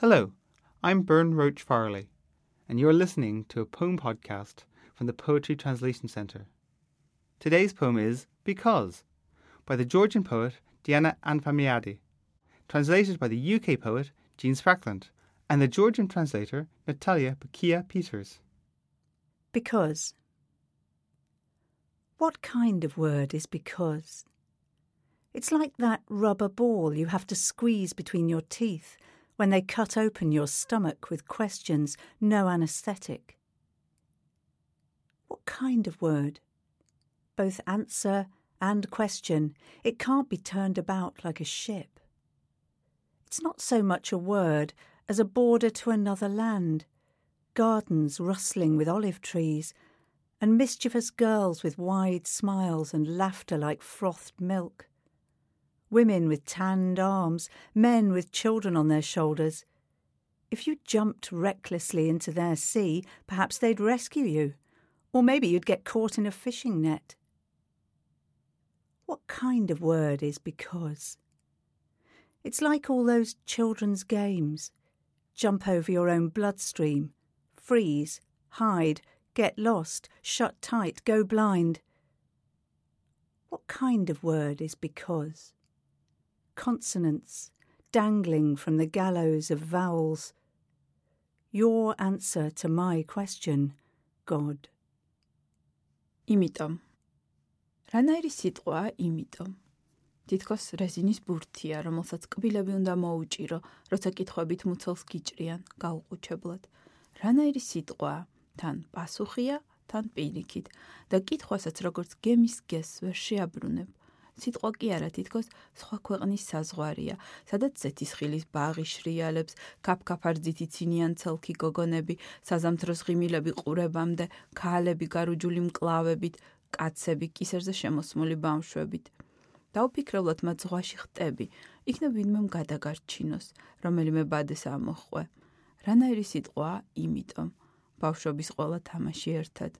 Hello, I'm Byrne Roach Farley, and you're listening to a poem podcast from the Poetry Translation Centre. Today's poem is Because by the Georgian poet Diana Anphimiadi, translated by the UK poet Jean Sprackland and the Georgian translator Natalia Bukia Peters. Because. What kind of word is because? It's like that rubber ball you have to squeeze between your teeth when they cut open your stomach with questions, no anaesthetic. What kind of word? Both answer and question. It can't be turned about like a ship. It's not so much a word as a border to another land, gardens rustling with olive trees, and mischievous girls with wide smiles and laughter like frothed milk women with tanned arms, men with children on their shoulders. If you jumped recklessly into their sea, perhaps they'd rescue you, or maybe you'd get caught in a fishing net. What kind of word is because? It's like all those children's games jump over your own bloodstream, freeze, hide, get lost, shut tight, go blind. What kind of word is because? Consonants dangling from the gallows of vowels. Your answer to my question, God. იმიტომ. რანაირი სიტყვაა იმიტომ? თითქოს რეზინის ბურთია, რომელსაც კბილები უნდა მოუჭირო, როცა კითხვებით მუცელს გიჭრიან გაუყუჩებლად. რანაირი სიტყვაა? თან პასუხია, თან პირიქით და კითხვასაც როგორც გემის გეს ვერ შეაბრუნებ. სიტყვა კი არა თითქოს სხვა ქვეყნის საზღვარია, სადაც ზეთისხილის ბაღი შრიალებს, კაფკაფარძით იცინიან ცელქი გოგონები, საზამთროს ღიმილები ყურებამდე, ქალები გარუჯული მკლავებით, კაცები კისერზე შემოსმული ბავშვებით. დაუფიქრებლად მათ ზღვაში ხტები, იქნებ ვინმემ გადაგარჩინოს, რომელიმე ბადეს ამოხვე. რანაირი სიტყვა, იმიტომ ბავშვობის ყველა თამაში ერთად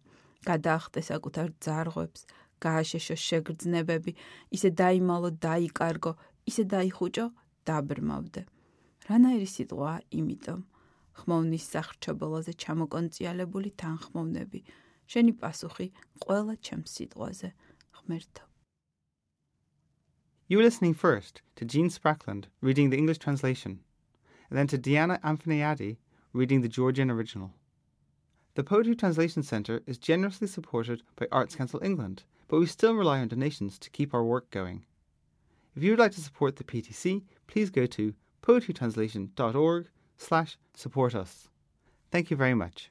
გადაახტეს საკუთარ ძარღვებს, გააშეშო შეგრძნებები, ისე დაიმალო, დაიკარგო, ისე დაიხუჭო, დაბრმავდე. რანაირი სიტყვა, იმიტომ ხმოვნის სახრჩობელოზე ჩამოკონციალებული თანხმოვნები. შენი პასუხი ყველა ჩემს სიტყვაზე. ღმერთო. You were listening first to Jean Sprackland reading the English translation, and then to Diana Amphaniadi reading the Georgian original. The Poetry Translation Centre is generously supported by Arts Council England but we still rely on donations to keep our work going. If you would like to support the PTC, please go to poetrytranslation.org slash support us. Thank you very much.